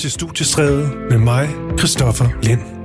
til Studiestræde med mig, Christoffer Lind.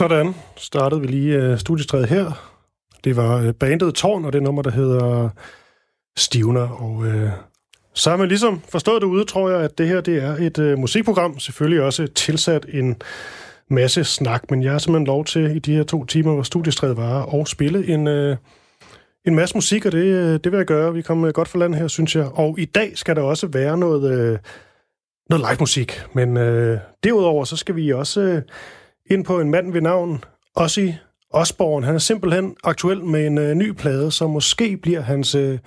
Sådan startede vi lige øh, studiestrædet her. Det var øh, bandet Tårn, og det nummer, der hedder Stivner. Og øh, så har man ligesom forstået derude, tror jeg, at det her det er et øh, musikprogram. Selvfølgelig også tilsat en masse snak, men jeg har simpelthen lov til i de her to timer, hvor studiestrædet var, at spille en, øh, en masse musik, og det, øh, det vil jeg gøre. Vi kommer godt for land her, synes jeg. Og i dag skal der også være noget, øh, noget live musik. Men øh, derudover, så skal vi også... Øh, ind på en mand ved navn Ozzy Osbourne. Han er simpelthen aktuel med en øh, ny plade, som måske bliver hans øh,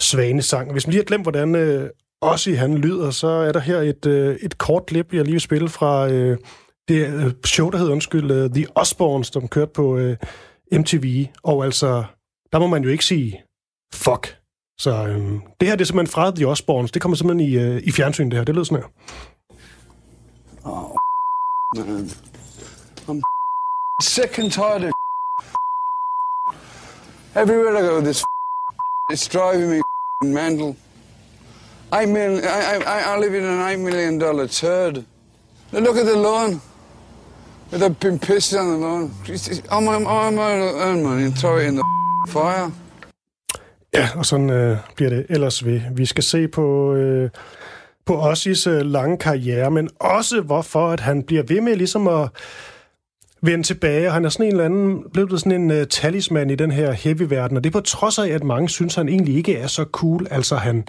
svanesang. Hvis man lige har glemt, hvordan øh, Ozzy han lyder, så er der her et, øh, et kort klip, jeg lige vil spille fra øh, det øh, show, der hedder, undskyld, øh, The Osbournes, som kørte på øh, MTV. Og altså, der må man jo ikke sige fuck. Så øh, det her det er simpelthen fra The Osbournes. Det kommer simpelthen i, øh, i fjernsyn, det her. Det lyder sådan her. man. I'm sick and tired of everywhere I go. This it's driving me mental. I mean, I, I, I live in a 9 million dollar turd. Now Look at the lawn. They've been pissed on the lawn. I'm, I'm, I'm earn money and throw it in the fire. Ja, og sådan øh, bliver det ellers ved. Vi skal se på, øh, på Ossis øh, lange karriere, men også hvorfor at han bliver ved med ligesom at vende tilbage. og Han er sådan en eller anden, blevet sådan en uh, talisman i den her heavy-verden, og det er på trods af, at mange synes, han egentlig ikke er så cool. Altså, han,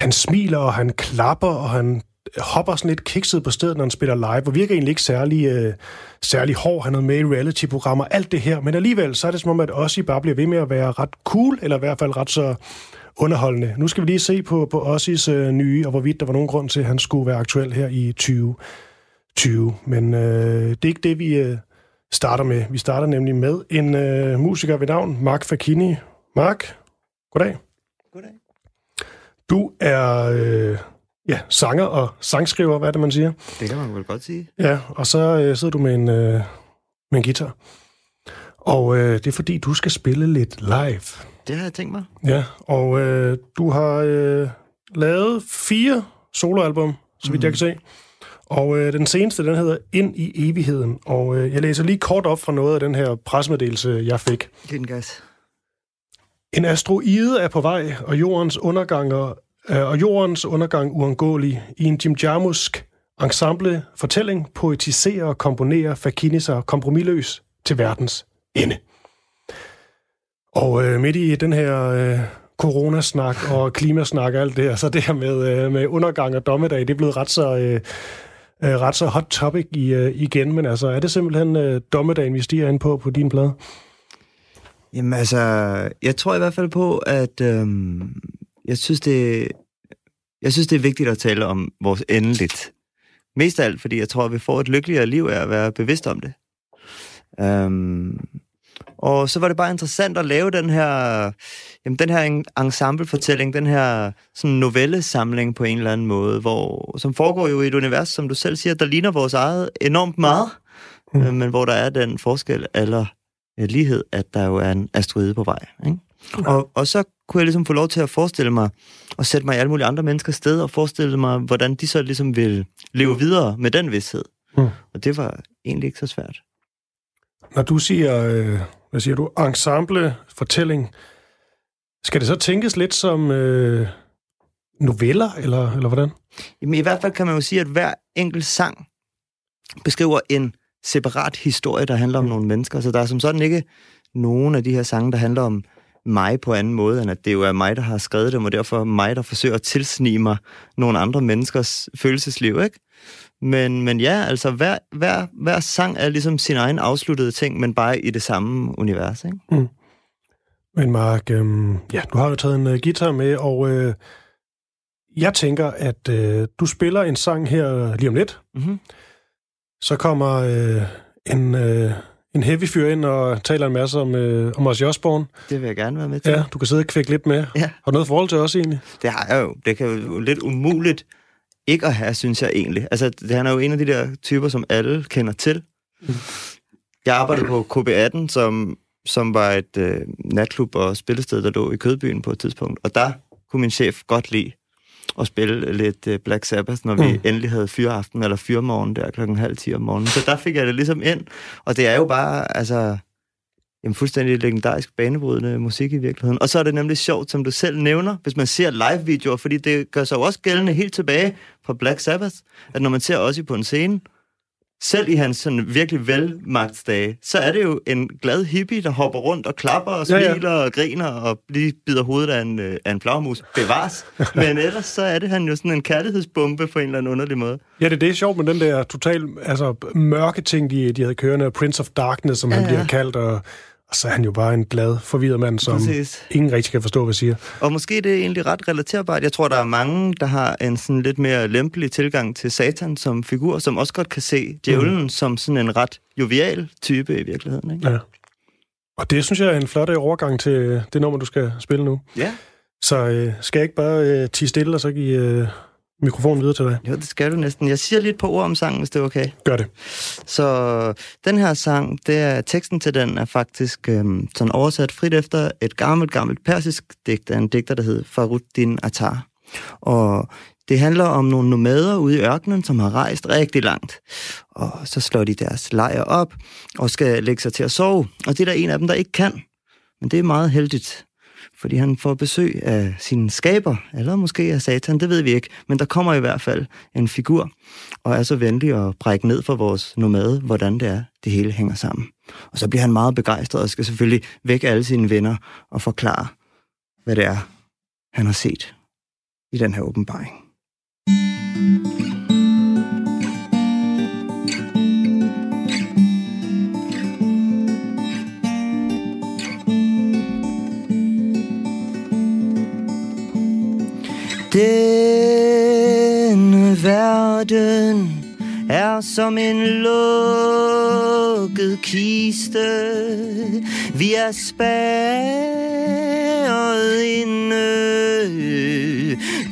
han smiler, og han klapper, og han øh, hopper sådan lidt kikset på stedet, når han spiller live, og virker egentlig ikke særlig, øh, særlig hård. Han er med i reality-programmer, alt det her. Men alligevel, så er det som om, at Ossie bare bliver ved med at være ret cool, eller i hvert fald ret så underholdende. Nu skal vi lige se på, på Ossis øh, nye, og hvorvidt der var nogen grund til, at han skulle være aktuel her i 2020. Men øh, det er ikke det, vi øh, starter med. Vi starter nemlig med en øh, musiker ved navn Mark Fakini. Mark, goddag. Goddag. Du er øh, ja, sanger og sangskriver, hvad er det, man siger? Det kan man vel godt sige. Ja, og så øh, sidder du med en, øh, med en guitar. Og øh, det er fordi, du skal spille lidt live. Det har jeg tænkt mig. Ja, og øh, du har øh, lavet fire soloalbum, så vidt mm. jeg kan se. Og øh, den seneste, den hedder Ind i evigheden. Og øh, jeg læser lige kort op fra noget af den her pressemeddelelse, jeg fik. Den gas. En asteroide er på vej, og jordens undergang, er, øh, og jordens undergang uundgåelig. I en Jim Jarmusk ensemble fortælling poetiserer og komponerer Fakini sig kompromilløs til verdens ende. Og øh, midt i den her øh, coronasnak og klimasnak og alt det her, så det her med, øh, med undergang og dommedag, det er blevet ret så, øh, øh, ret så hot topic i, øh, igen. Men altså, er det simpelthen øh, dommedagen, vi stiger ind på på din plade? Jamen altså, jeg tror i hvert fald på, at øh, jeg, synes, det, jeg synes, det er vigtigt at tale om vores endeligt. Mest af alt, fordi jeg tror, at vi får et lykkeligere liv af at være bevidst om det. Øhm, og så var det bare interessant at lave den her, jamen, den her en- ensemblefortælling, den her sådan novellesamling på en eller anden måde, hvor, som foregår jo i et univers, som du selv siger, der ligner vores eget enormt meget, mm. øh, men hvor der er den forskel eller øh, lighed, at der jo er en asteroide på vej. Ikke? Og, og så kunne jeg ligesom få lov til at forestille mig, og sætte mig i alle mulige andre menneskers sted, og forestille mig, hvordan de så ligesom vil leve videre med den vidshed. Mm. Og det var egentlig ikke så svært. Når du siger, øh, hvad siger du, ensemble, fortælling, skal det så tænkes lidt som øh, noveller, eller, eller hvordan? Jamen, i hvert fald kan man jo sige, at hver enkelt sang beskriver en separat historie, der handler om nogle mennesker. Så der er som sådan ikke nogen af de her sange, der handler om mig på anden måde, end at det jo er mig, der har skrevet dem, og derfor mig, der forsøger at tilsnige mig nogle andre menneskers følelsesliv, ikke? Men, men ja, altså hver, hver, hver sang er ligesom sin egen afsluttede ting, men bare i det samme univers, ikke? Men Mark, øh, ja, du har jo taget en øh, guitar med, og øh, jeg tænker, at øh, du spiller en sang her lige om lidt. Mm-hmm. Så kommer øh, en, øh, en heavy fyr ind og taler en masse om, øh, om Ozzy Osbourne. Det vil jeg gerne være med til. Ja, du kan sidde og kvække lidt med. Ja. Har du noget forhold til os egentlig? Det har jeg jo. Det kan jo lidt umuligt ikke at have, synes jeg egentlig. Altså, det, han er jo en af de der typer, som alle kender til. Jeg arbejdede på KB18, som, som var et øh, natklub og spillested, der lå i Kødbyen på et tidspunkt. Og der kunne min chef godt lide at spille lidt øh, Black Sabbath, når vi Mm. endelig havde fyraften eller fyrmorgen der klokken halv 10 om morgenen. Så der fik jeg det ligesom ind. Og det er jo bare, altså, jamen, fuldstændig legendarisk banebrydende musik i virkeligheden. Og så er det nemlig sjovt, som du selv nævner, hvis man ser live-videoer, fordi det gør sig jo også gældende helt tilbage fra Black Sabbath, at når man ser Ozzy på en scene, selv i hans sådan virkelig velmagtsdage, så er det jo en glad hippie, der hopper rundt og klapper og Ja, ja. smiler og griner og lige bider hovedet af en, øh, af en flagermus. Bevares. Men ellers så er det han jo sådan en kærlighedsbombe på en eller anden underlig måde. Ja, det, det er sjovt med den der total altså, mørke ting, de, de havde kørende. Prince of Darkness, som ja, Ja, han ja. bliver kaldt. Og, og så er han jo bare en glad, forvirret mand, som Præcis. ingen rigtig kan forstå, hvad siger. Og måske det er egentlig ret relaterbart. Jeg tror, der er mange, der har en sådan lidt mere lempelig tilgang til Satan som figur, som også godt kan se djævlen mm. som sådan en ret jovial type i virkeligheden. Ikke? Ja. Og det synes jeg er en flot øh, overgang til det nummer, du skal spille nu. Ja. Så øh, skal jeg ikke bare øh, tige stille og så give øh, mikrofonen videre til dig? Jo, det skal du næsten. Jeg siger lidt på ord om sangen, hvis det er okay. Gør det. Så den her sang, det er, teksten til den er faktisk øhm, sådan oversat frit efter et gammelt, gammelt persisk digt af en digter, der hed Faruddin Attar. Og det handler om nogle nomader ude i ørkenen, som har rejst rigtig langt. Og så slår de deres lejr op og skal lægge sig til at sove. Og det er der en af dem, der ikke kan. Men det er meget heldigt, fordi han får besøg af sin skaber, eller måske af satan, det ved vi ikke. Men der kommer i hvert fald en figur, og er så venlig at brække ned for vores nomade, hvordan det er, det hele hænger sammen. Og så bliver han meget begejstret og skal selvfølgelig vække alle sine venner og forklare, hvad det er, han har set i den her åbenbaring. Denne verden er som en lukket kiste. Vi er spærret lejret inde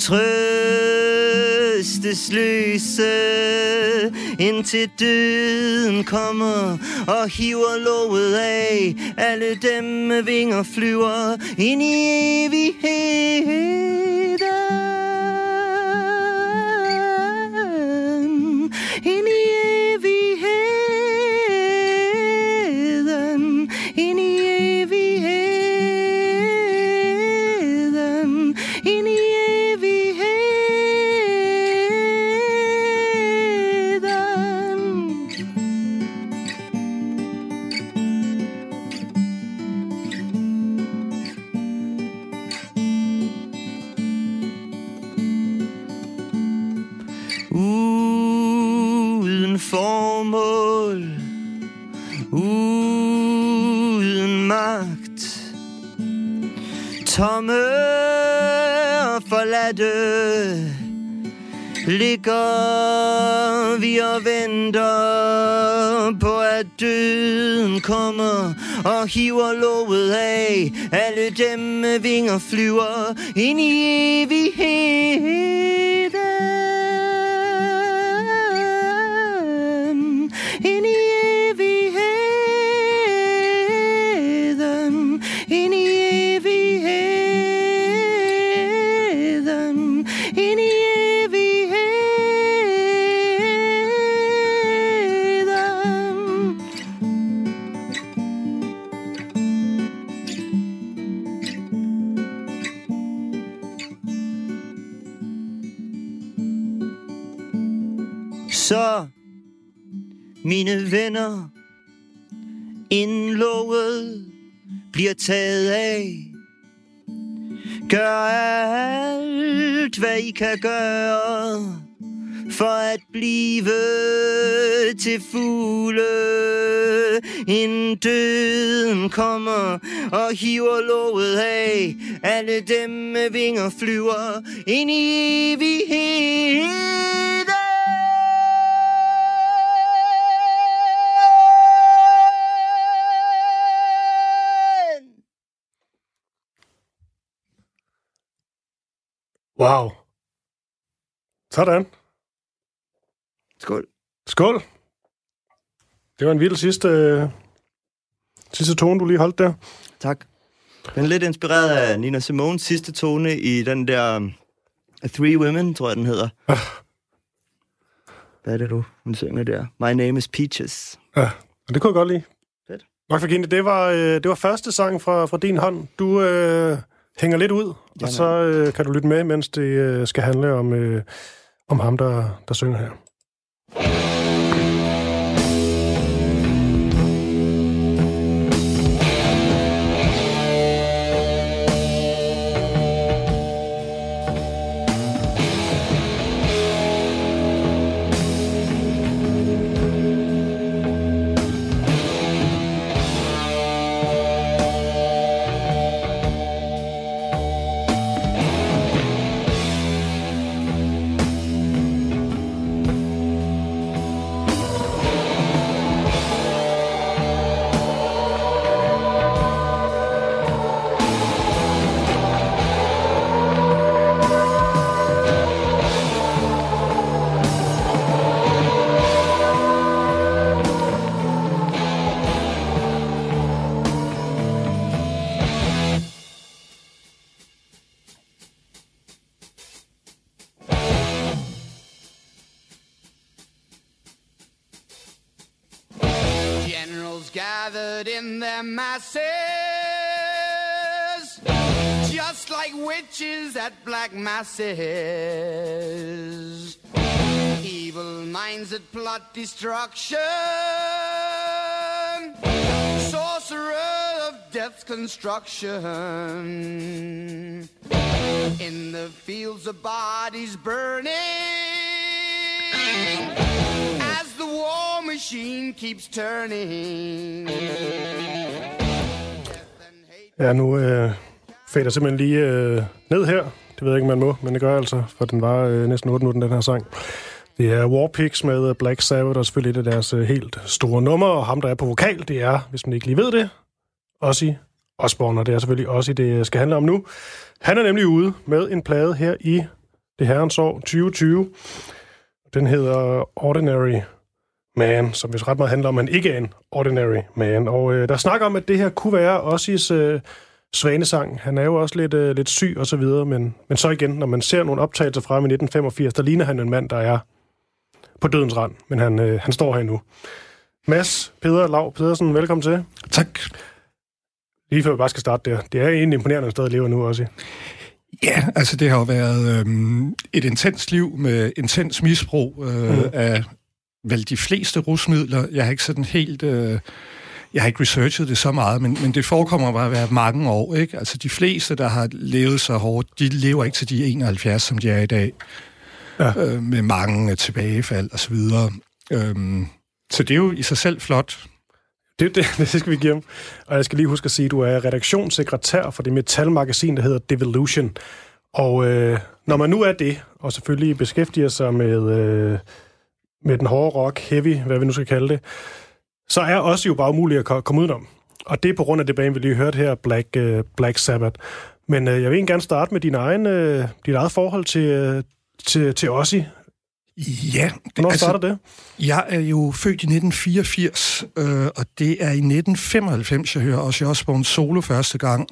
Trøstesløse Indtil døden kommer Og hiver låget af. Alle dem med vinger flyver Ind i evigheden ligger vi og venter på, at døden kommer og hiver låget af. Alle dem med vinger flyver ind i evig inden bliver taget af, gør alt, hvad I kan gøre, for at blive til fugle, inden døden kommer og hiver låget af. Alle dem med vinger flyver ind i evigheden. Wow. Sådan. Skål. Skål. Det var en vild sidste, øh, sidste tone, du lige holdt der. Tak. Den er lidt inspireret af Nina Simones sidste tone i den der um, Three Women, tror jeg, den hedder. Hvad er det, du hun synger der? My name is Peaches. Ja, og det kunne jeg godt lide. Fedt. Mark Virginie, det var, øh, det var første sang fra, fra din hånd. Du øh, hænger lidt ud, og så øh, kan du lytte med, mens det øh, skal handle om, øh, om ham, der, der synger her. Witches at black masses. Evil minds that plot destruction, sorcerer of death's construction. In the fields of bodies burning as the war machine keeps turning. Ja, nu øh, fader simpelthen lige øh, ned her. Det ved jeg ikke, man må, men det gør jeg altså, for den var øh, næsten 8 minutter, den her sang. Det er Warpix med øh, Black Sabbath, og selvfølgelig et af deres øh, helt store numre, og ham, der er på vokal, det er, hvis man ikke lige ved det, Ozzy Osbourne, og det er selvfølgelig også det øh, skal handle om nu. Han er nemlig ude med en plade her i det herrens år 2020. Den hedder Ordinary Man, som hvis ret meget handler om, at han ikke er en ordinary man. Og øh, der snakker om, at det her kunne være Ossis øh, svanesang. Han er jo også lidt, øh, lidt syg og så videre, men, men så igen, når man ser nogle optagelser fra ham i 1985, der ligner han en mand, der er på dødens rand, men han, øh, han står her nu. Mads Peder Lav Pedersen, velkommen til. Tak. Lige før vi bare skal starte der. Det er egentlig imponerende, at stadig lever nu også. Ja, altså det har jo været øhm, et intens liv med intens misbrug øh, mm. af vel de fleste rusmidler. Jeg har ikke sådan helt... Øh, jeg har ikke researchet det så meget, men, men det forekommer bare at være mange år. Ikke? Altså de fleste, der har levet så hårdt, de lever ikke til de 71, som de er i dag. Ja. Øh, med mange tilbagefald og så videre. Øhm, så det er jo i sig selv flot. Det, det, det skal vi give ham. Og jeg skal lige huske at sige, at du er redaktionssekretær for det metalmagasin, der hedder Devolution. Og øh, når man nu er det, og selvfølgelig beskæftiger sig med, øh, med den hårde rock, heavy, hvad vi nu skal kalde det, så er også jo bare umuligt at ko- komme udenom. Og det er på grund af det band, vi lige hørte her, Black, øh, Black Sabbath. Men øh, jeg vil egentlig gerne starte med din egen, øh, dit eget forhold til, øh, til, til Ozzy. Ja. Hvornår altså, starter det? Jeg er jo født i 1984, øh, og det er i 1995, jeg hører også Osbourne solo første gang.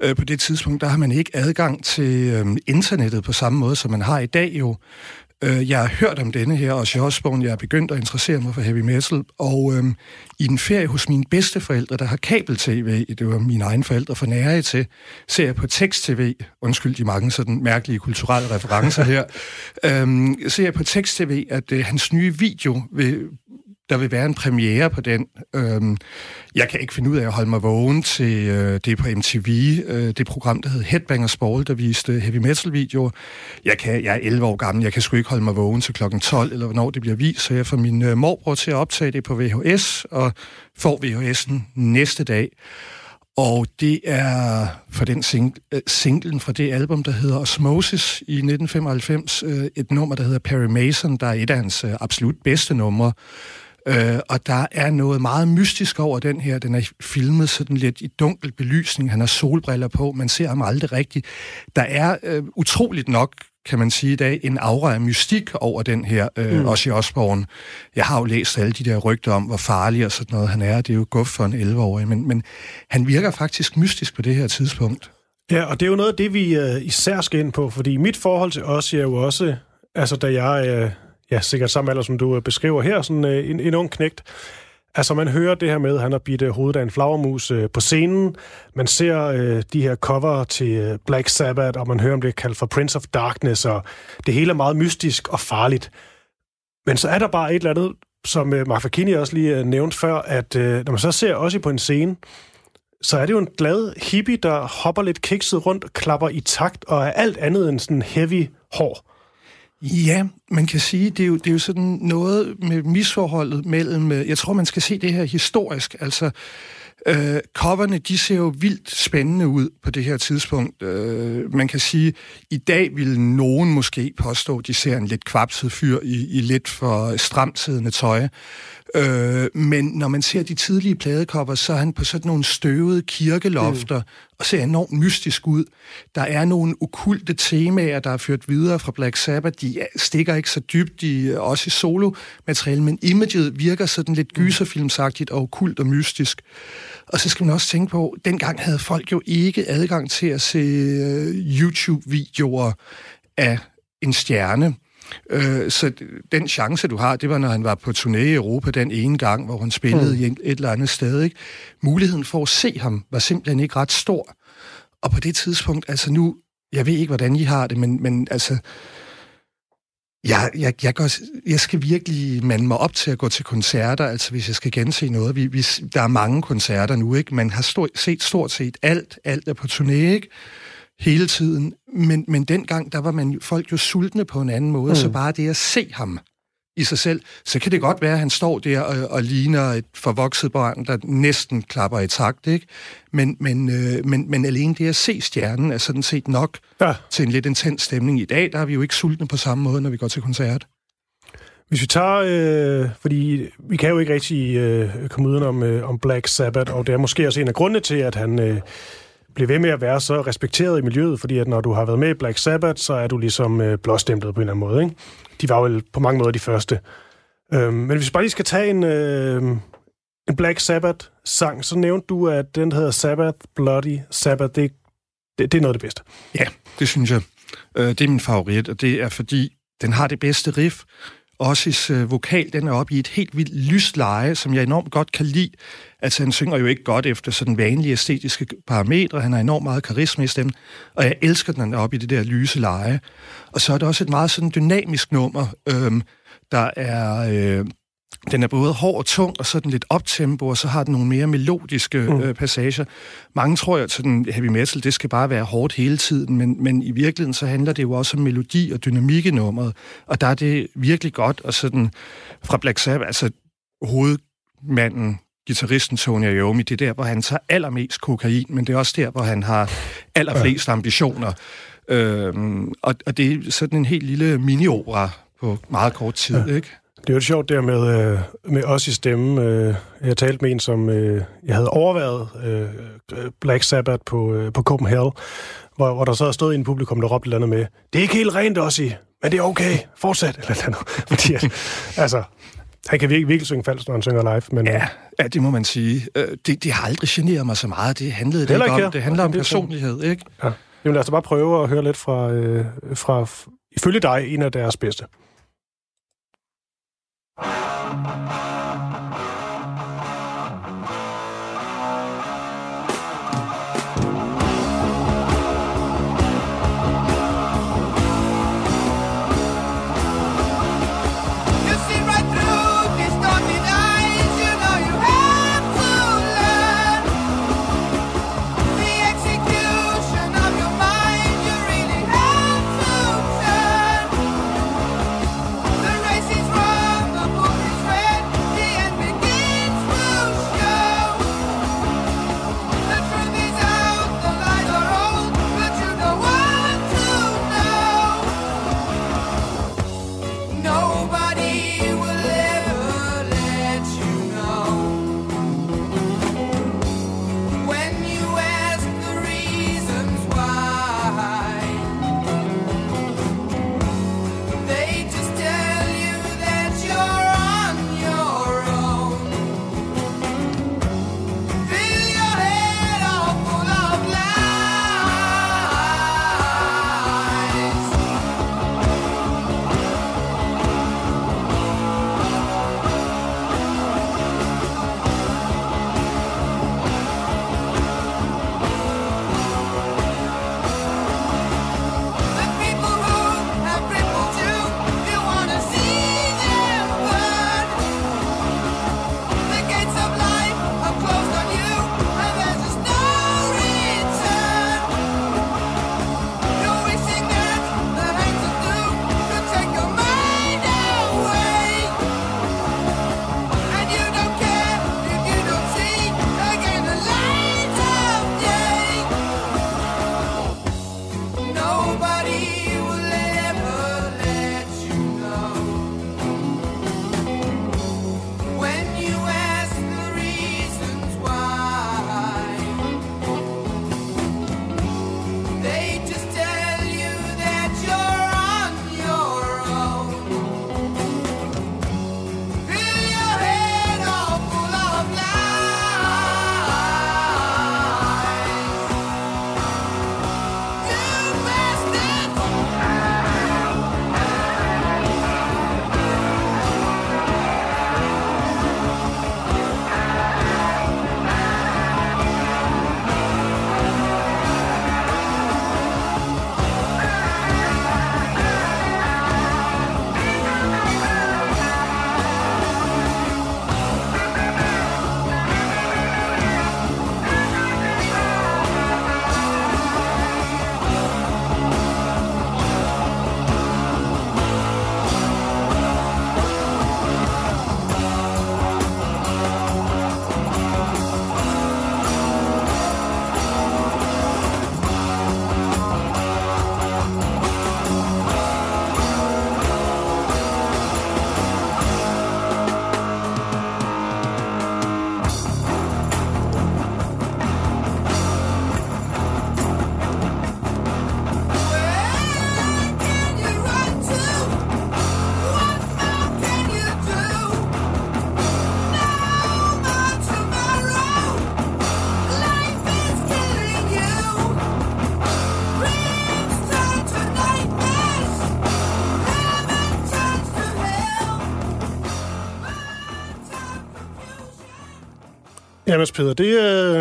Øh, på det tidspunkt, der har man ikke adgang til øh, internettet på samme måde, som man har i dag jo. Øh, jeg har hørt om denne her Ozzy Osbourne, jeg er begyndt at interessere mig for heavy metal, og øh, i en ferie hos mine bedsteforældre, der har kabel-tv, det var mine egne forældre for nære til, ser jeg på tekst-tv, undskyld de mange sådan mærkelige kulturelle referencer her, øh, ser jeg på tekst-tv, at øh, hans nye video vil der vil være en premiere på den. Øhm, jeg kan ikke finde ud af at holde mig vågen til øh, det på MTV, øh, det program, der hed Headbangers Ball, der viste heavy metal videoer. Jeg, kan, jeg er 11 år gammel, jeg kan sgu ikke holde mig vågen til klokken 12, eller hvornår det bliver vist, så jeg får min øh, morbror til at optage det på VHS, og får VHS'en næste dag. Og det er for den sing- øh, singlen fra det album, der hedder Osmosis i 1995, øh, et nummer, der hedder Perry Mason, der er et af hans øh, absolut bedste numre. Øh, og der er noget meget mystisk over den her. Den er filmet sådan lidt i dunkel belysning. Han har solbriller på. Man ser ham aldrig rigtigt. Der er øh, utroligt nok kan man sige i dag, en aura af mystik over den her øh, mm. Ozzy Osbourne. Jeg har jo læst alle de der rygter om, hvor farlig og sådan noget han er. Det er jo guf for en 11-årig, men, men han virker faktisk mystisk på det her tidspunkt. Ja, og det er jo noget af det, vi uh, især skal ind på, fordi mit forhold til Ozzy er jo også, altså da jeg, uh, ja, sikkert samme alder, som du øh, beskriver her, sådan øh, en, en ung knægt, Altså, man hører det her med, at han har bidt uh, hovedet af en flagermus på scenen. Man ser øh, de her cover til Black Sabbath, og man hører om det er kaldt for Prince of Darkness, og det hele er meget mystisk og farligt. Men så er der bare et eller andet, som uh, Mark Fakini også lige uh, nævnte før, at øh, når man så ser også på en scene, så er det jo en glad hippie, der hopper lidt kikset rundt, klapper i takt, og er alt andet end sådan heavy hår. Ja, man kan sige, det er jo, det er jo sådan noget med misforholdet mellem... Øh, jeg tror, man skal se det her historisk. Altså, øh, coverne, de ser jo vildt spændende ud på det her tidspunkt. Øh, man kan sige, i dag vil nogen måske påstå, at de ser en lidt kvapset fyr i, i lidt for stramsiddende tøj. Øh, men når man ser de tidlige pladekopper, så er han på sådan nogle støvede kirkelofter, mm. og ser enormt mystisk ud. Der er nogle okulte temaer, der er ført videre fra Black Sabbath. De er- stikker ikke så dybt, de er også i solo-materiale, men imaget virker sådan lidt gyserfilmsagtigt og okult og mystisk. Og så skal man også tænke på, dengang havde folk jo ikke adgang til at se øh, YouTube-videoer af en stjerne. Øh, så den chance, du har, det var, når han var på turné i Europa den ene gang, hvor han spillede mm. i et eller andet sted. Ikke? Muligheden for at se ham var simpelthen ikke ret stor. Og på det tidspunkt, altså nu, jeg ved ikke, hvordan I har det, men, men altså, jeg, jeg, jeg, går, jeg skal virkelig mande mig op til at gå til koncerter, altså hvis jeg skal gense noget. Vi, vi, der er mange koncerter nu, ikke? Man har stort, set stort set alt, alt er på turné, ikke? Hele tiden. Men, men dengang, der var man folk jo sultne på en anden måde, mm. så bare det at se ham i sig selv, så kan det godt være, at han står der og, og ligner et forvokset barn, der næsten klapper i takt, ikke? Men, men, øh, men, men alene det at se stjernen er sådan set nok Ja. til en lidt intens stemning. I dag, der er vi jo ikke sultne på samme måde, når vi går til koncert. Hvis vi tager, øh, fordi vi kan jo ikke rigtig øh, komme uden om, øh, om Black Sabbath, og det er måske også en af grundene til, at han øh, blive ved med at være så respekteret i miljøet, fordi at når du har været med i Black Sabbath, så er du ligesom øh, blåstemplet på en eller anden måde. Ikke? De var jo på mange måder de første. Øhm, men hvis vi bare lige skal tage en, øh, en Black Sabbath-sang, så nævnte du, at den der hedder Sabbath, Bloody Sabbath, det, det, det er noget af det bedste. Ja, det synes jeg. Øh, det er min favorit, og det er fordi, den har det bedste riff. Ossis øh, vokal, den er oppe i et helt vildt lyst leje, som jeg enormt godt kan lide. Altså, han synger jo ikke godt efter sådan vanlige æstetiske parametre. Han har enormt meget karisma i stemmen, og jeg elsker, den er oppe i det der lyse leje. Og så er det også et meget sådan dynamisk nummer, øh, der er... Øh, den er både hård og tung, og så den lidt optempo, og så har den nogle mere melodiske mm. øh, passager. Mange tror jo, at sådan heavy metal, det skal bare være hårdt hele tiden, men, men i virkeligheden så handler det jo også om melodi og dynamik i nummeret, og der er det virkelig godt, og sådan fra Black Sabbath, altså hovedmanden, gitarristen Tony Iommi, det er der, hvor han tager allermest kokain, men det er også der, hvor han har allerflest ambitioner. Øhm, og, og det er sådan en helt lille mini-opera på meget kort tid, ja. ikke? Det er jo sjovt der med, øh, med os i stemme. Øh, jeg talte med en, som øh, jeg havde overvejet øh, Black Sabbath på, øh, på Copenhagen, hvor, hvor der så havde stået en publikum, der råbte et eller andet med, det er ikke helt rent også i, men det er okay, fortsæt, eller andet. Fordi, at, altså, han kan virkelig, virkelig synge falsk, når han synger live. Men, Ja, ja det må man sige. Det, det har aldrig generet mig så meget. Det handlede det Heller ikke om. her. Det handler om er personlighed, ikke? Ja. Jamen lad os da bare prøve at høre lidt fra, øh, fra ifølge dig, en af deres bedste. Música Jamen, Peder, det, øh,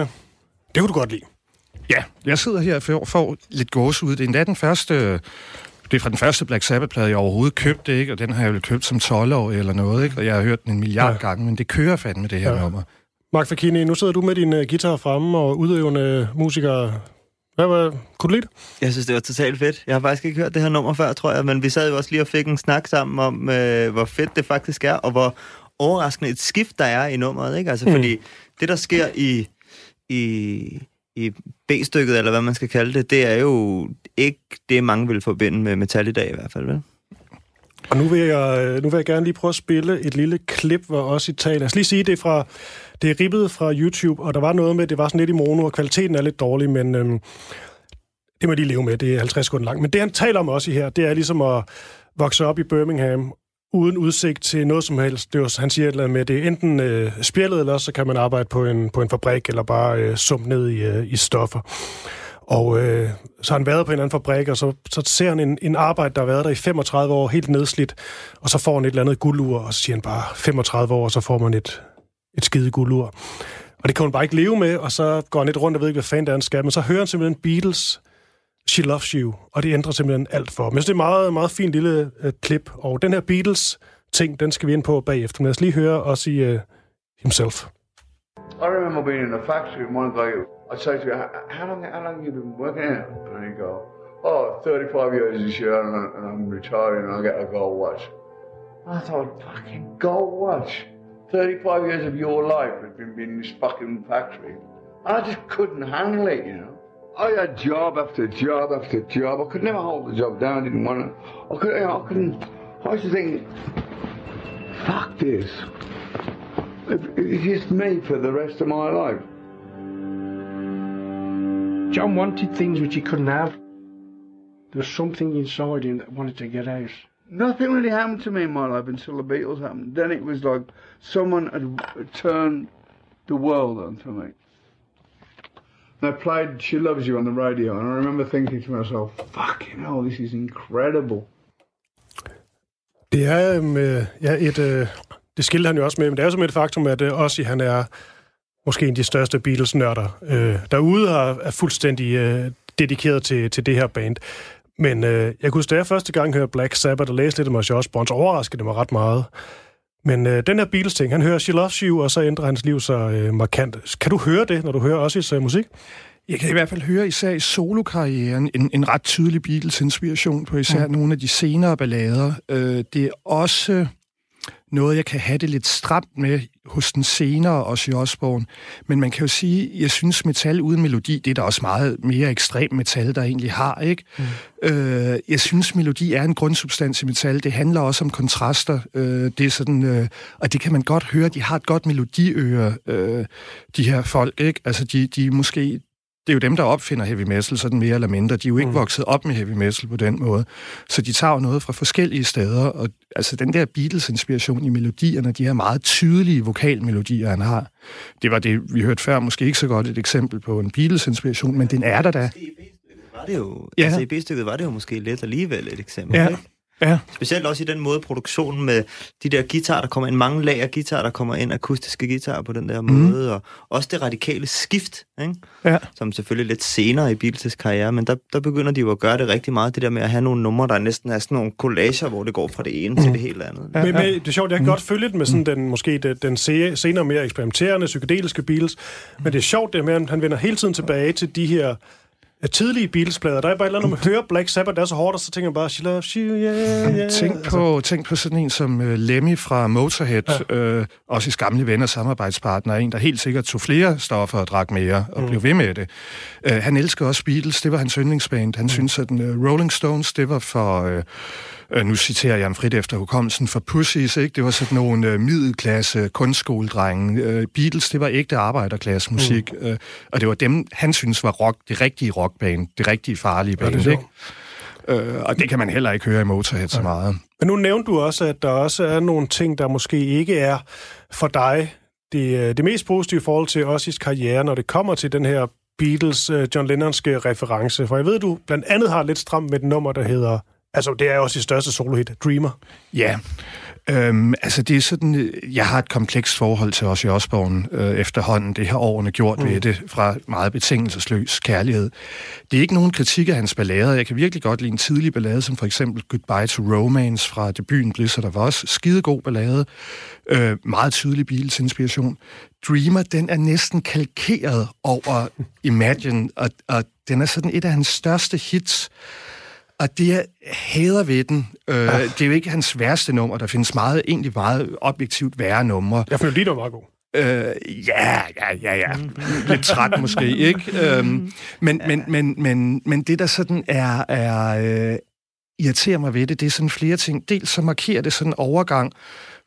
det kunne du godt lide. Ja, jeg sidder her og får, lidt gås ud. Det er endda den første... Det er fra den første Black Sabbath-plade, jeg overhovedet købte, ikke? og den har jeg vel købt som 12 år eller noget, ikke? og jeg har hørt den en milliard Ja. ja. gange, men det kører fandme det her Ja. ja. nummer. Mark Fakini, nu sidder du med din uh, guitar fremme og udøvende musiker. Hvad var, kunne du lide det? Jeg synes, det var totalt fedt. Jeg har faktisk ikke hørt det her nummer før, tror jeg, men vi sad jo også lige og fik en snak sammen om, øh, hvor fedt det faktisk er, og hvor overraskende et skift, der er i nummeret, ikke? Altså, mm. fordi det, der sker i, i, i B-stykket, eller hvad man skal kalde det, det er jo ikke det, mange vil forbinde med metal i dag i hvert fald, vel? Og nu vil, jeg, nu vil jeg gerne lige prøve at spille et lille klip, hvor også i taler. Jeg skal lige sige, det er, fra, det er ribbet fra YouTube, og der var noget med, det var sådan lidt i mono, og kvaliteten er lidt dårlig, men øhm, det må de leve med. Det er 50 sekunder langt. Men det, han taler om også i her, det er ligesom at vokse op i Birmingham, uden udsigt til noget som helst. Det var, han siger et eller andet med, det er enten øh, spjældet, eller så kan man arbejde på en, på en fabrik, eller bare øh, sumpe ned i, øh, i stoffer. Og øh, så har han været på en anden fabrik, og så, så ser han en, en arbejde, der har været der i 35 år, helt nedslidt, og så får han et eller andet guldur, og så siger han bare 35 år, og så får man et, et skide guldur. Og det kan hun bare ikke leve med, og så går han lidt rundt og ved ikke, hvad fanden det er, han skal, men så hører han simpelthen Beatles, She Loves You, og det ændrer simpelthen alt for Men Jeg synes, det er et meget, meget fint lille øh, klip, og den her Beatles-ting, den skal vi ind på bagefter, men lad os lige høre også i øh, himself. I remember being in a factory and one guy, I say to you, "How- long, how long have you been working here? And he go, oh, 35 years this year and I- and I'm retiring and I get a gold watch. I thought, fucking gold watch? 35 years of your life has been in this fucking factory. And I just couldn't handle it, you know. I had job after job after job. I could never hold the job down. I didn't want to. I, could, you know, I couldn't. I used to think, fuck this. It's just me for the rest of my life. John wanted things which he couldn't have. There was something inside him that wanted to get out. Nothing really happened to me in my life until the Beatles happened. Then it was like someone had turned the world onto me. They played She Loves You on the radio, and I remember thinking to myself, fucking hell, this is incredible. Det er øhm, øh, ja, et... Øh, det skilte han jo også med, men det er jo som et faktum, at øh, Ozzy, han er måske en af de største Beatles-nørder øh, derude, og er fuldstændig øh, dedikeret til, til det her band. Men øh, jeg kunne huske, da jeg første gang hørte Black Sabbath og læste lidt om Josh Bonds, overraskede det mig ret meget. Men øh, den her Beatles-ting, han hører She Loves You, og så ændrer hans liv sig øh, markant. Kan du høre det, når du hører Ozzy's øh, musik? Jeg kan i hvert fald høre især i solokarrieren en, en ret tydelig Beatles-inspiration på især mm. nogle af de senere ballader. Øh, det er også noget, jeg kan have det lidt stramt med hos den senere Ozzy Osbourne. Men man kan jo sige, jeg synes metal uden melodi, det er der også meget mere ekstrem metal, der egentlig har, ikke? Mm. Øh, jeg synes, melodi er en grundsubstans i metal. Det handler også om kontraster. Øh, det er sådan, øh, og det kan man godt høre, de har et godt melodiøre, øh, de her folk, ikke? Altså, de, de er måske det er jo dem, der opfinder heavy metal, sådan mere eller mindre. De er jo ikke mm. vokset op med heavy metal på den måde. Så de tager jo noget fra forskellige steder, og altså den der Beatles-inspiration i melodierne, de her meget tydelige vokalmelodier, han har, det var det, vi hørte før, måske ikke så godt et eksempel på en Beatles-inspiration, men den er der da. Var det jo, Ja. ja. altså i B-stykket var det jo måske lidt alligevel et eksempel, Ja. ikke? Ja. Specielt også i den måde produktionen med de der guitarer, der kommer ind, mange lag af guitarer, der kommer ind, akustiske guitarer på den der Mhm. måde, og også det radikale skift, ikke? Ja. som selvfølgelig lidt senere i Beatles' karriere, men der, der begynder de jo at gøre det rigtig meget, det der med at have nogle numre, der næsten er sådan nogle collager, hvor det går fra det ene mm. til det helt andet. Ja, men, men det er sjovt, jeg kan godt følge det med sådan den, måske den, den se- senere mere eksperimenterende, psykedeliske Beatles, men det er sjovt det med, at han vender hele tiden tilbage til de her øh, tidlige Beatles-plader. Der er bare et eller andet, når man hører Black Sabbath, der er så hårdt, og så tænker man bare, she loves you, yeah, yeah. Tænk på, tænk på sådan en som uh, Lemmy fra Motorhead, ja. øh, også his gamle ven og samarbejdspartner, en, der helt sikkert tog flere stoffer og drak mere, og mm. blev ved med det. Uh, han elsker også Beatles, det var hans yndlingsband. Han mm. synes, at uh, Rolling Stones, det var for... Uh, uh, nu citerer jeg ham frit efter hukommelsen, for pussies, ikke? Det var sådan nogle uh, middelklasse kunstskoledrenge. Uh, Beatles, det var ægte arbejderklasse musik, mm. uh, og det var dem, han synes var rock, det rigtige rockband, det rigtige farlige band, det ikke? Øh, og det kan man heller ikke høre i Motorhead så meget. Men nu nævnte du også, at der også er nogle ting, der måske ikke er for dig det, øh, det mest positive i forhold til Ozzy's karriere, når det kommer til den her Beatles, øh, John Lennonske reference. For jeg ved, du blandt andet har lidt stramt med et nummer, der hedder... Altså, det er også sit største solohit, Dreamer. Ja, Øhm, altså det er sådan, øh, jeg har et komplekst forhold til Ozzy Osbourne øh, efterhånden. Det har årene gjort mm. ved det, fra meget betingelsesløs kærlighed. Det er ikke nogen kritik af hans ballader. Jeg kan virkelig godt lide en tidlig ballade, som for eksempel Goodbye to Romance fra debuten Blizzard of Oz. Skidegod ballade. Øh, meget tydelig Beatles inspiration. Dreamer, den er næsten kalkeret over Imagine, og, og den er sådan et af hans største hits. Og det jeg hader ved den, øh, det er jo ikke hans værste nummer. Der findes meget, egentlig meget objektivt værre numre. Jeg føler lige, det var meget god. Øh, ja, ja, ja, ja. Lidt træt måske, ikke? Øhm, men, men, men, men, men det, der sådan er, er øh, irriterer mig ved det, det er sådan flere ting. Dels så markerer det sådan en overgang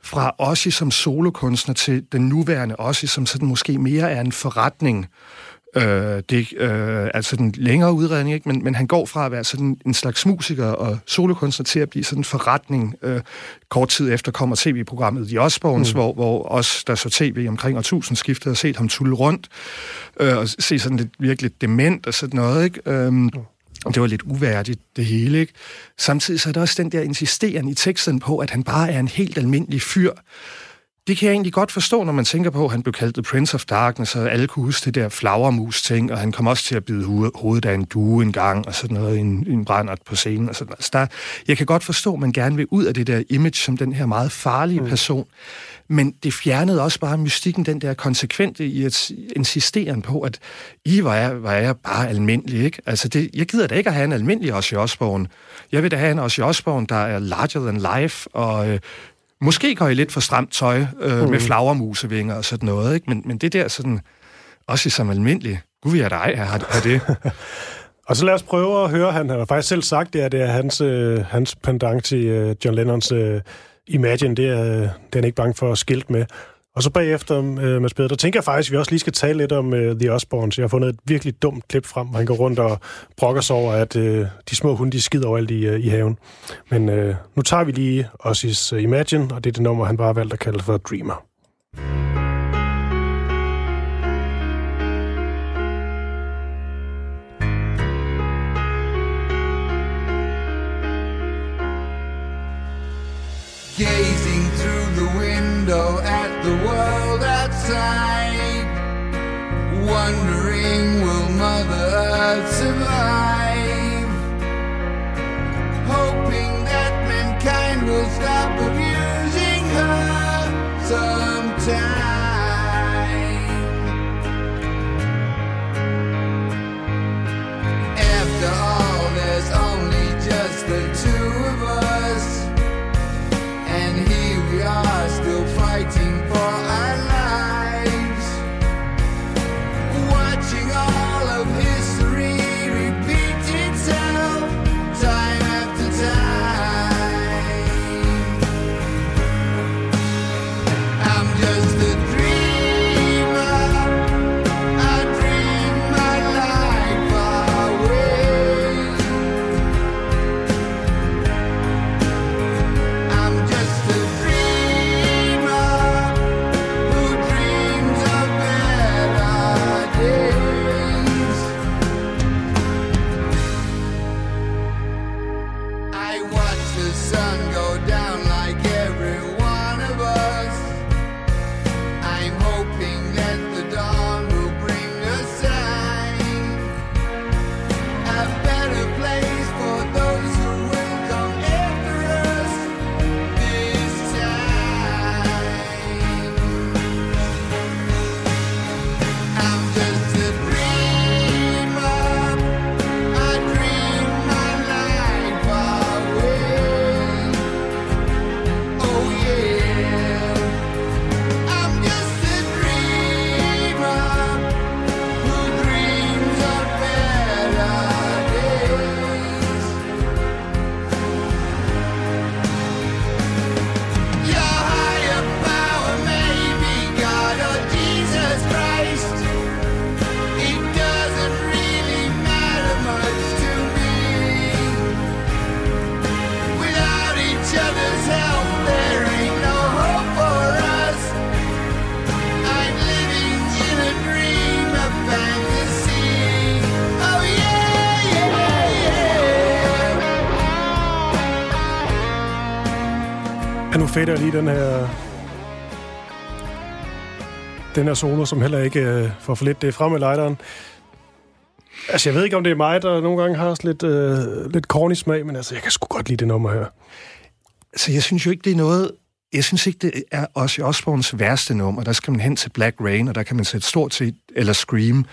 fra Ossi som solokunstner til den nuværende Ossi, som sådan måske mere er en forretning. Øh, det er øh, altså den længere udredning, ikke? Men, men han går fra at være sådan en slags musiker og solokunstner til at blive sådan en forretning. Øh, kort tid efter kommer tv-programmet The Osbournes, mm. hvor, hvor os, der så tv omkring årtusind skiftede, har set ham tulle rundt øh, og se sådan lidt virkelig dement og sådan noget, ikke? Og det var lidt uværdigt, det hele, ikke? Samtidig så er der også den der insisteren i teksten på, at han bare er en helt almindelig fyr. Det kan jeg egentlig godt forstå, når man tænker på, at han blev kaldt The Prince of Darkness, og alle kunne huske det der flagermus-ting, og han kom også til at bide hoved, hovedet af en due en gang, og sådan noget, en, en brændert på scenen. Og sådan noget. Så der, jeg kan godt forstå, at man gerne vil ud af det der image som den her meget farlige mm. person, men det fjernede også bare mystikken, den der konsekvente i at insisteren på, at I var jeg, var jeg bare almindelig, ikke? Altså, det, jeg gider da ikke at have en almindelig Ozzy Osbourne. Jeg vil da have en Ozzy Osbourne, der er larger than life, og øh, måske går I lidt for stramt tøj øh, mm. med flagermusevinger og sådan noget, ikke? Men, men det der sådan, også som almindelig, gud vil jeg dig have, have det. Og så lad os prøve at høre, han har faktisk selv sagt, det er, det er hans, øh, hans pendant til øh, John Lennons øh, Imagine, det er, det er han ikke bange for at skilt med. Og så bagefter øh, Mads Peder, der tænker jeg faktisk, at vi også lige skal tale lidt om øh, The Osborns. Jeg har fundet et virkelig dumt klip frem, hvor han går rundt og brokker sig over, at øh, de små hunde, de skider overalt i, øh, i haven. Men øh, nu tager vi lige Ossis øh, Imagine, og det er det nummer, han bare har valgt at kalde for Dreamer. Fedt er lige den her... Den her solo, som heller ikke øh, får for lidt det er frem med lighteren. Altså, jeg ved ikke, om det er mig, der nogle gange har sådan lidt, øh, lidt corny smag, men altså, jeg kan sgu godt lide det nummer her. Så jeg synes jo ikke, det er noget... Jeg synes ikke, det er Ozzy Osbournes værste nummer. Der skal man hen til Black Rain, og der kan man sætte stort set... Eller Scream,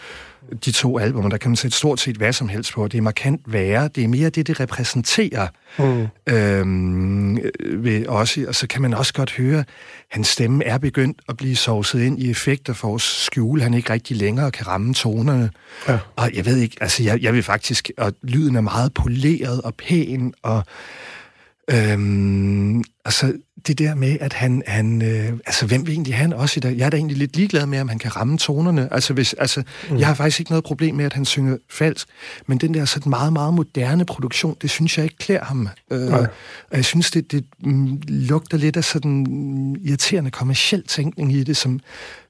de to albumer, der kan man sætte stort set hvad som helst på. Det er markant værre. Det er mere det, det repræsenterer mm. øhm, øh, ved Ozzy. Og så kan man også godt høre, hans stemme er begyndt at blive sovset ind i effekter for at skjule. Han ikke rigtig længere kan ramme tonerne. Ja. Og jeg ved ikke, altså jeg, jeg vil faktisk... Og lyden er meget poleret og pæn, og... Øhm, altså, det der med, at han, han øh, altså, hvem vil egentlig han også i dag? Jeg er da egentlig lidt ligeglad med, om han kan ramme tonerne. Altså, hvis, altså, mm. jeg har faktisk ikke noget problem med, at han synger falsk, men den der sådan meget, meget moderne produktion, det synes jeg ikke klæder ham. Øh, og jeg synes, det, det mm, lugter lidt af sådan irriterende kommersiel tænkning i det, som,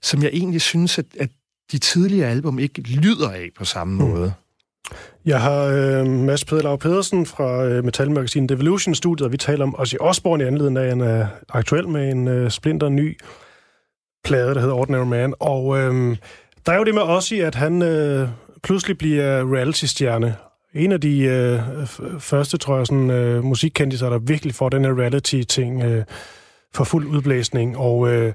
som jeg egentlig synes, at, at de tidligere album ikke lyder af på samme mm. måde. Jeg har øh, Mads Pedelau Pedersen fra øh, metalmagasinet Devolution Studiet, og vi taler om Ozzy Osbourne i anledning af, at han er aktuel med en øh, splinter ny plade, der hedder Ordinary Man. Og øh, der er jo det med Ozzy, at han øh, pludselig bliver reality-stjerne. En af de øh, f- første, tror jeg, sådan, øh, musikkendiser, der virkelig får den her reality-ting øh, for fuld udblæsning. Og øh,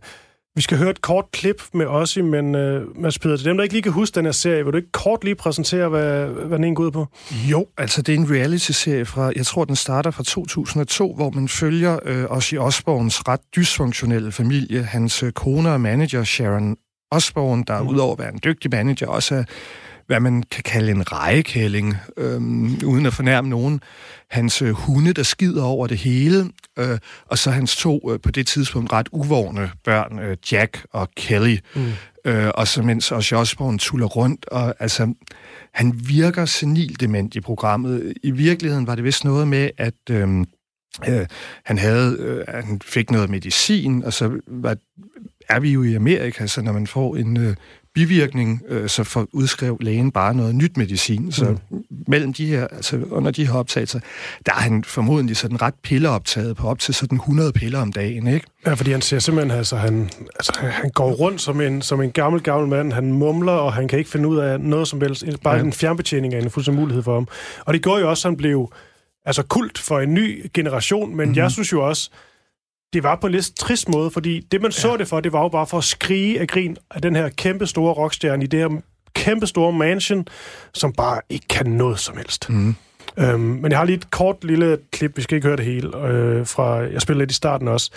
vi skal høre et kort klip med Ozzy, men øh, Mads Peder, til dem, der ikke lige kan huske den her serie, vil du ikke kort lige præsentere, hvad, hvad den egentlig går ud på? Jo, altså det er en reality-serie fra, jeg tror den starter fra 2002, hvor man følger øh, Ozzy Osbournes ret dysfunktionelle familie. Hans øh, kone og manager Sharon Osbourne, der mm. udover at være en dygtig manager, også er hvad man kan kalde en rejekælling, øhm, uden at fornærme nogen. Hans øh, hunde, der skider over det hele, øh, og så hans to øh, på det tidspunkt ret uvågne børn, øh, Jack og Kelly. Mm. Øh, og så mens Ozzy Osbourne tuller rundt, og altså, han virker senil dement i programmet. I virkeligheden var det vist noget med, at... Øh, Øh, han havde, øh, han fik noget medicin, og så var, er vi jo i Amerika, så når man får en øh, bivirkning, øh, så får udskrev lægen bare noget nyt medicin. Så mm. mellem de her, altså under de her optagelser, der er han formodentlig sådan ret pilleoptaget på op til sådan 100 piller om dagen, ikke? Ja, fordi han ser simpelthen, altså han, altså, han går rundt som en, som en gammel, gammel mand. Han mumler, og han kan ikke finde ud af noget som helst. Bare ja. en fjernbetjening er en fuldstændig mulighed for ham. Og det går jo også, at han blev altså kult for en ny generation, men mm-hmm. jeg synes jo også, det var på en lidt trist måde, fordi det, man så det for, det var jo bare for at skrige af grin af den her kæmpe store rockstjerne i det her kæmpe store mansion, som bare ikke kan noget som helst. Mhm. Øhm, men jeg har lige et kort lille klip, vi skal ikke høre det hele, øh, fra, jeg spiller lidt i starten også,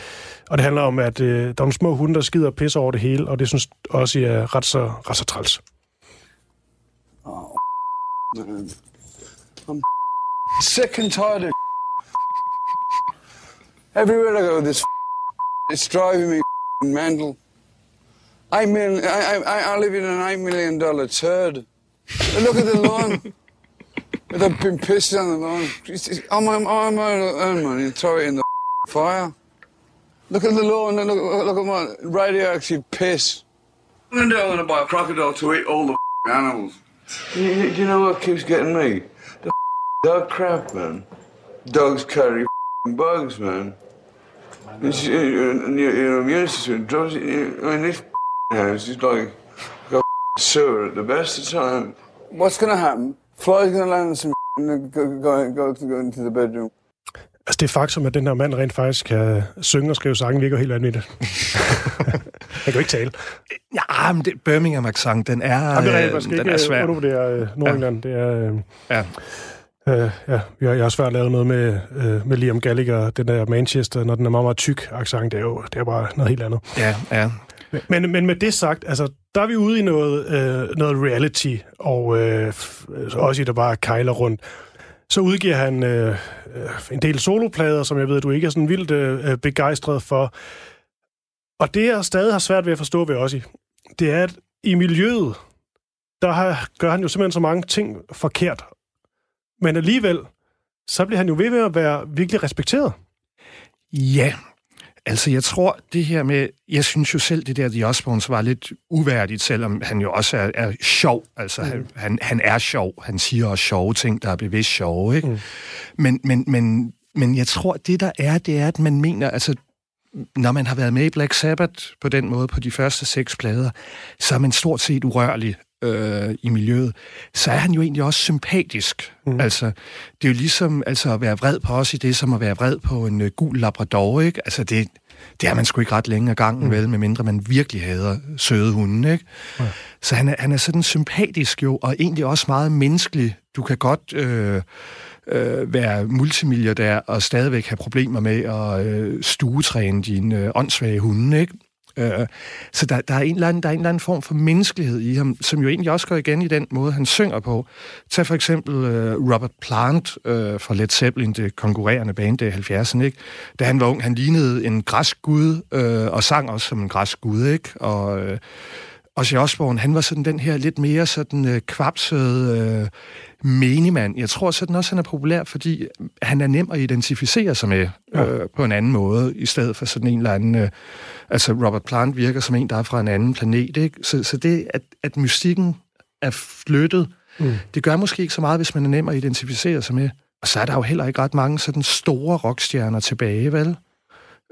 og det handler om, at øh, der er nogle små hunde, der skider og pisser over det hele, og det synes også jeg er ret så, ret så træls. Sick and tired of Everywhere I go, this it's driving me mental. I mean, I, I, I live in an eight million dollar turd. Look at the lawn. They've been pissed on the lawn. I'm, I'm, I'm earn money and throw it in the fire. Look at the lawn and look, look at my radioactive piss. I'm gonna buy a crocodile to eat all the animals. You, you, do you know what keeps getting me? The dog crap, man. Dogs carry bugs, man. It's, uh, your, your immune system drops. I mean, this house is like a sewer at the best of time. What's going to happen? Fly's to land on some and go, go, go, to go into the bedroom. Altså det faktum, at den her mand rent faktisk kan synge og skrive sange, virker helt vanvittigt. han kan jo ikke tale. Ja, men det, Birmingham accent, den er, Jamen, det er, øh, man skal den ikke er svær. undervurdere øh, Nordengland. Ja. Det er... Øh, Ja. Øh, ja, jeg, jeg har svært lavet noget med, øh, med Liam Gallagher, den der Manchester, når den er meget, meget tyk accent, det er jo det er bare noget helt andet. Ja, ja. Men, men med det sagt, altså, der er vi ude i noget, øh, noget reality, og øh, også i der bare kejler rundt. Så udgiver han øh, øh, en del soloplader, som jeg ved, du ikke er sådan vildt øh, begejstret for. Og det, jeg stadig har svært ved at forstå ved Ossi, det er, at i miljøet, der har, gør han jo simpelthen så mange ting forkert. Men alligevel, så bliver han jo ved med at være virkelig respekteret. Ja, altså jeg tror det her med, jeg synes jo selv, det der The Osbournes var lidt uværdigt, selvom han jo også er, er sjov. Altså mm. han, han, han er sjov, han siger også sjove ting, der er bevidst sjove, ikke? Mm. Men, men, men, men jeg tror, det der er, det er, at man mener, altså når man har været med i Black Sabbath på den måde på de første seks plader, så er man stort set urørlig øh, i miljøet. Så er han jo egentlig også sympatisk. Mm. Altså, det er jo ligesom altså, at være vred på os i det, som at være vred på en uh, gul labrador, ikke? Altså, det, det er man sgu ikke ret længe af gangen, mm. vel, medmindre man virkelig hader søde hunde, ikke? Ja. Så han er, han er sådan sympatisk jo, og egentlig også meget menneskelig. Du kan godt øh, øh, være multimilliardær og stadigvæk have problemer med at øh, stuetræne dine øh, åndssvage hunde, ikke? Øh, så der, der, er en eller anden, der er en eller anden form for menneskelighed i ham, som jo egentlig også går igen i den måde, han synger på. Tag for eksempel uh, Robert Plant uh, fra Led Zeppelin, det konkurrerende band i 70'erne. Ikke? Da han var ung, han lignede en græsk gud, uh, og sang også som en græsk gud. Ikke? Og, uh, Ozzy Osbourne, han var sådan den her lidt mere sådan uh, kvapsede uh, menigmand. Jeg tror sådan også, han er populær, fordi han er nem at identificere sig med ja. øh, på en anden måde, i stedet for sådan en eller anden... Øh, altså, Robert Plant virker som en, der er fra en anden planet, ikke? Så, så det, at, at mystikken er flyttet, mm. det gør måske ikke så meget, hvis man er nem at identificere sig med. Og så er der jo heller ikke ret mange sådan store rockstjerner tilbage, vel?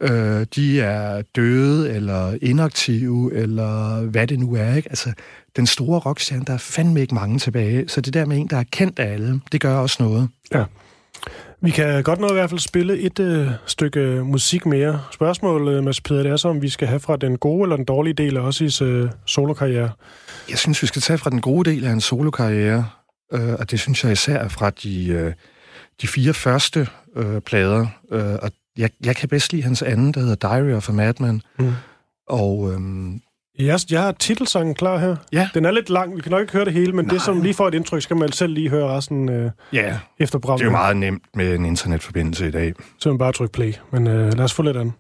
Øh, de er døde, eller inaktive, eller hvad det nu er, ikke? Altså, den store rockstjerne, der er fandme ikke mange tilbage. Så det der med en, der er kendt af alle, det gør også noget. Ja. Vi kan godt nå i hvert fald spille et øh, stykke musik mere. Spørgsmålet, øh, Mads Peder, det er så, om vi skal have fra den gode eller den dårlige del af Ossis øh, solokarriere. Jeg synes, vi skal tage fra den gode del af en solokarriere, øh, og det synes jeg især er fra de, øh, de fire første øh, plader. Øh, og jeg, jeg kan bedst lide hans anden, der hedder Diary of a Madman. Mm. Og øh, Jeg, jeg har titelsangen klar her. Ja. Den er lidt lang, vi kan nok ikke høre det hele, men Nej. det som lige får et indtryk, skal man selv lige høre resten øh, ja, efter programmet. det er jo meget nemt med en internetforbindelse i dag. Så man bare trykke play. Men øh, lad os få lidt an.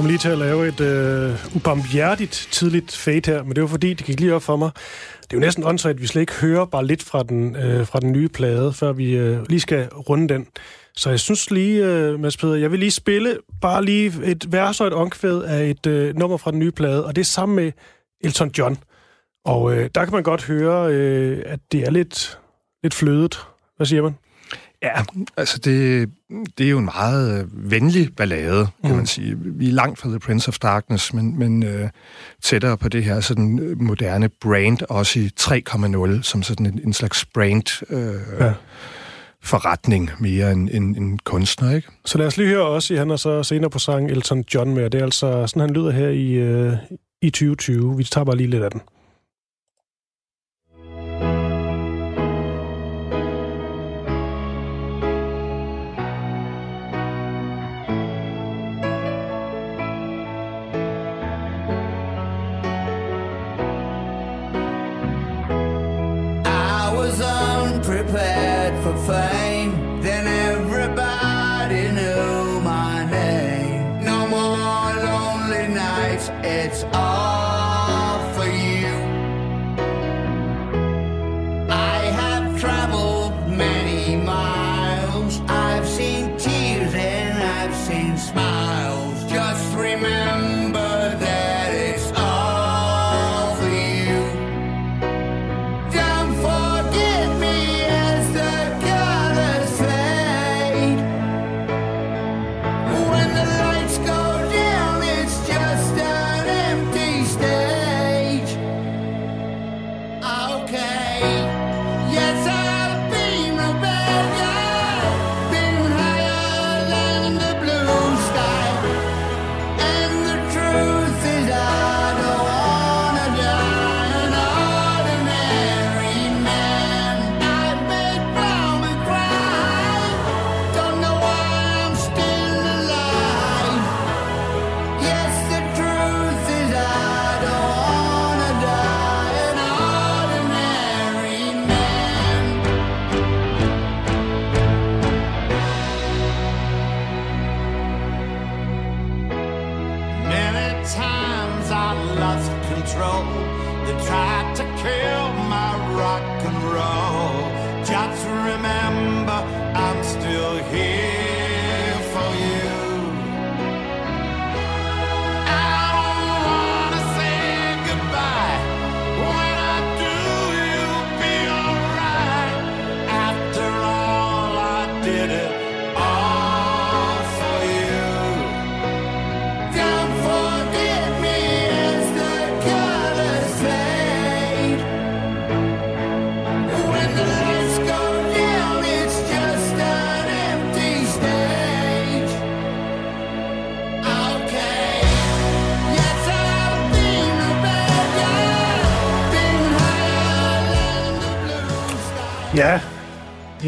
Kom lige til at lave et øh, ubarmhjertigt tidligt fade her, men det var fordi, det gik lige op for mig. Det er jo næsten åndssvagt, at vi slet ikke hører bare lidt fra den, øh, fra den nye plade, før vi øh, lige skal runde den. Så jeg synes lige, øh, Mads Peder, jeg vil lige spille bare lige et vers og et omkvæd af et øh, nummer fra den nye plade, og det er sammen med Elton John. Og øh, der kan man godt høre, øh, at det er lidt, lidt flødet. Hvad siger man? Ja, altså det, det er jo en meget øh, venlig ballade, kan mm. man sige. Vi er langt fra The Prince of Darkness, men, men øh, tættere på det her sådan øh, moderne brand, også i 3.0, som sådan en, en slags brand øh, Ja. forretning mere end en, en kunstner, ikke? Så lad os lige høre også, han er så senere på sang Elton John med, det er altså sådan, han lyder her i, øh, i 2020. Vi tager bare lige lidt af den.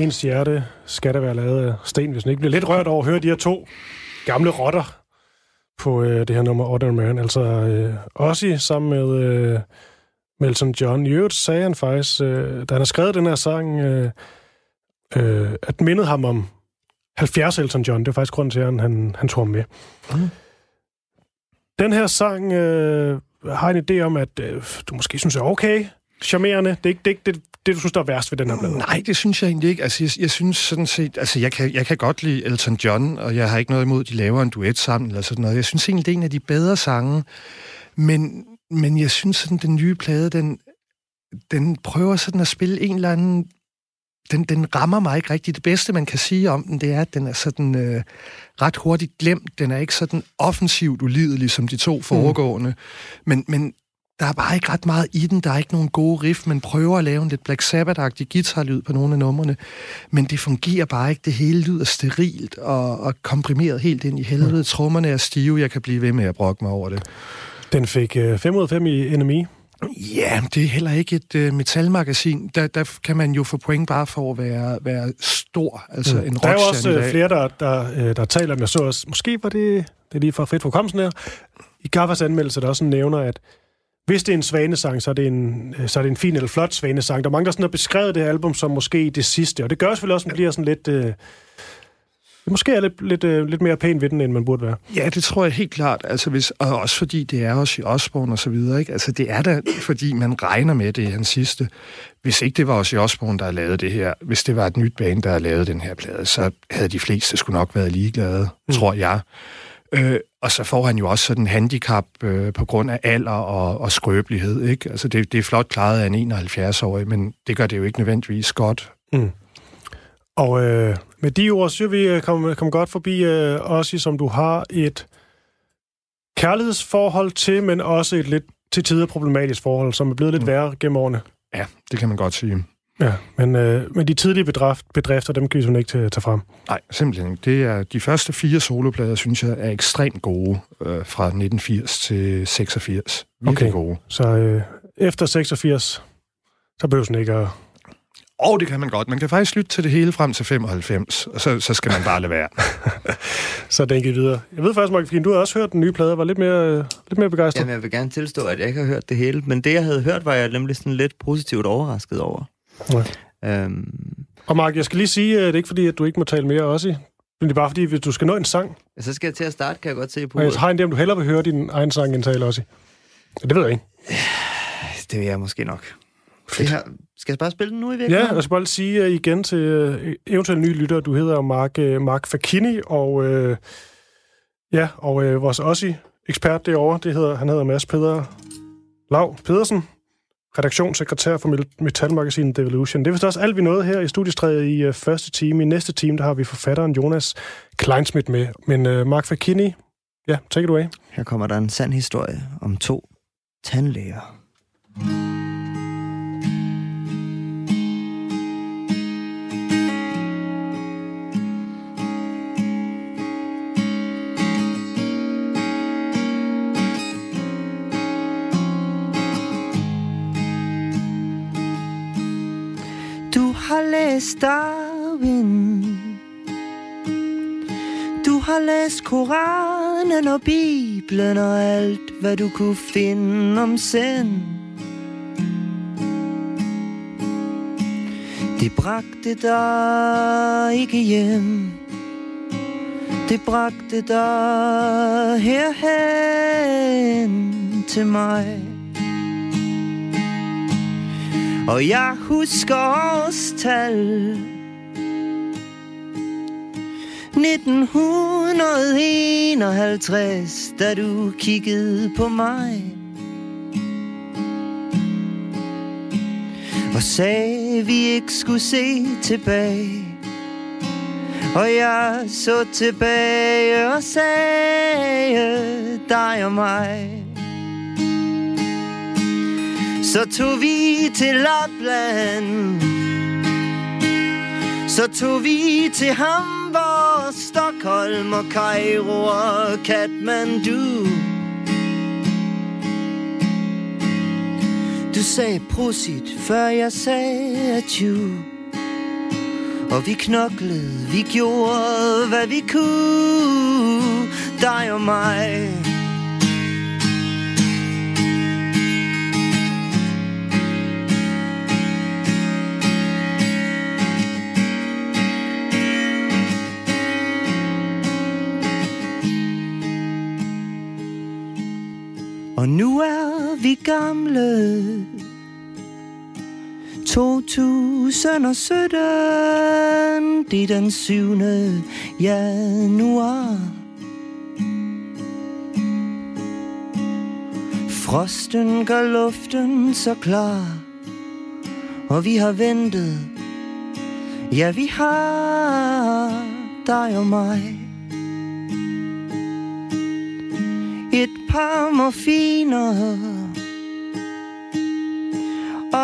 Ens hjerte skal da være lavet af sten, hvis den ikke bliver lidt rørt over at høre de her to gamle rotter på øh, det her nummer Ordinary Man. Altså øh, Ozzy sammen med øh, Melton John. I øvrigt sagde han faktisk, øh, da han har skrevet den her sang, øh, øh, at mindet ham om 70 Elton John. Det var faktisk grunden til, at han, han, han tog ham med. Mm. Den her sang øh, har en idé om, at øh, du måske synes er okay, charmerende. Det er ikke det, det, det, du synes, der er værst ved den her plade. Nej, det synes jeg egentlig ikke. Altså, jeg, jeg synes sådan set... Altså, jeg kan, jeg kan godt lide Elton John, og jeg har ikke noget imod, at de laver en duet sammen eller sådan noget. Jeg synes egentlig, det er en af de bedre sange. Men, men jeg synes sådan, den nye plade, den, den prøver sådan at spille en eller anden... Den, den rammer mig ikke rigtigt. Det bedste, man kan sige om den, det er, at den er sådan øh, ret hurtigt glemt. Den er ikke sådan offensivt ulidelig som de to foregående. Mm. Men, men der er bare ikke ret meget i den. Der er ikke nogen gode riff. Man prøver at lave en lidt Black Sabbath-agtig guitarlyd på nogle af numrene. Men det fungerer bare ikke. Det hele lyder sterilt og, og komprimeret helt ind i helvede. Mm. Trommerne er stive. Jeg kan blive ved med at brokke mig over det. Den fik øh, 5 ud af 5 i NME. Ja, det er heller ikke et uh, metalmagasin. Der, der kan man jo få point bare for at være, være stor. Altså mm. en Der er jo også øh, flere, der, der, øh, der taler om, jeg så også, måske var det, det er lige for fedt for kommelsen her, i Gaffas anmeldelse, der også nævner, at hvis det er en svanesang, så er det en, øh, så er det en fin eller flot svanesang. Der er mange, der sådan har beskrevet det her album som måske det sidste, og det gør selvfølgelig også, at man bliver sådan lidt... Øh, måske er lidt, lidt, øh, lidt mere pæn ved den, end man burde være. Ja, det tror jeg helt klart. Altså hvis, og også fordi det er også i Osborne og så videre. Ikke? Altså det er da, fordi man regner med det i hans sidste. Hvis ikke det var også i Osborne, der lavet det her, hvis det var et nyt band, der lavet den her plade, så havde de fleste skulle nok været ligeglade, mm. tror jeg. Øh, og så får han jo også sådan en handicap øh, på grund af alder og, og skrøbelighed. Ikke? Altså det, det er flot klaret af en 71-årig, men det gør det jo ikke nødvendigvis godt. Mm. Og øh, med de ord, så vi øh, kom, kom godt forbi øh, Ossi, som du har et kærlighedsforhold til, men også et lidt til tider problematisk forhold, som er blevet lidt Mm. værre gennem årene. Ja, det kan man godt sige. Ja, men, øh, men de tidlige bedrift, bedrifter, dem kan vi sådan ikke tage, tage frem. Nej, simpelthen ikke. Det er, de første fire soloplader, synes jeg, er ekstremt gode øh, fra 1980 til 86. Virkelig Okay. gode. Så øh, efter 86, så behøver den ikke at... Og det kan man godt. Man kan faktisk lytte til det hele frem til 95, og så, så skal man bare lade være. Så den gik videre. Jeg ved faktisk, Mark, du har også hørt den nye plade, var lidt mere, øh, lidt mere begejstret. Jamen, jeg vil gerne tilstå, at jeg ikke har hørt det hele, men det, jeg havde hørt, var jeg nemlig sådan lidt positivt overrasket over. Ja. Øhm, Og Mark, jeg skal lige sige, at det er ikke fordi, at du ikke må tale mere også. Men det er bare fordi, hvis du skal nå en sang, Ja, så skal jeg til at starte, kan jeg godt se på. og jeg har en idé, om du hellere vil høre din egen sang indtale også. Ja, det ved jeg ikke. Det vil jeg måske nok. Det her, skal jeg bare spille den nu i Ja, virkeligheden? jeg skal bare sige uh, igen til uh, eventuelle nye lyttere, du hedder Mark, uh, Mark Fakini, og uh, ja, og uh, vores Ossi-ekspert derovre, det hedder, han hedder Mads Peder Lav Pedersen, redaktionssekretær for Metalmagasinet Devolution. Det er vist også alt, vi nåede her i studiestrædet i uh, første time. I næste time, der har vi forfatteren Jonas Kleinsmith med. Men uh, Mark Fakini, ja, take it away. Her kommer der en sand historie om to tandlæger. Mm. Har læst Darwin Du har læst Koranen og Bibelen og alt, hvad du kunne finde om sind. Det bragte dig ikke hjem. Det bragte dig herhen til mig. Og jeg husker årstal 1951, da du kiggede på mig. Og sagde, vi ikke skulle se tilbage. Og jeg så tilbage og sagde, dig og mig. Så tog vi til Lapland så tog vi til Hamburg, Stockholm og Cairo og Kathmandu. Du sagde prosit, før jeg sagde adieu. Og vi knoklede, vi gjorde, hvad vi kunne, dig og mig. Gamle. 2017 Det er den 7. januar. Frosten gør luften så klar Og vi har ventet. Ja, vi har dig og mig. Et par morfiner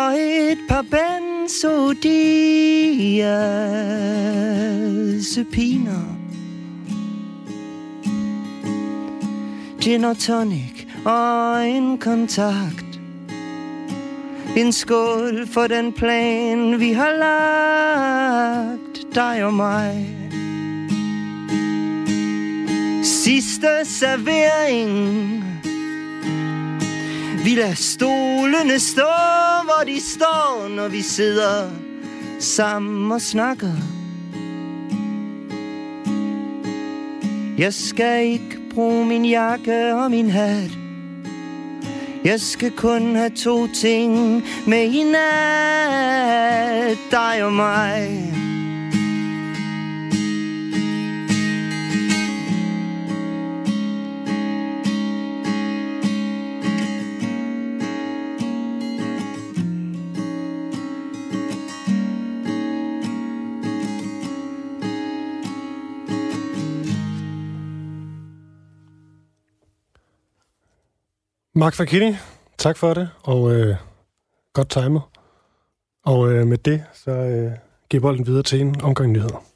og et par benzodiazepiner. Gin og tonic og en kontakt. En skål for den plan, vi har lagt, dig og mig. Sidste servering vi lader stolene stå, hvor de står, når vi sidder sammen og snakker. Jeg skal ikke bruge min jakke og min hat. Jeg skal kun have to ting med i nat, dig og mig. Mark Fakini, tak for det, og øh, godt timet. Og øh, med det, så øh, giver bolden videre til en omgang nyheder.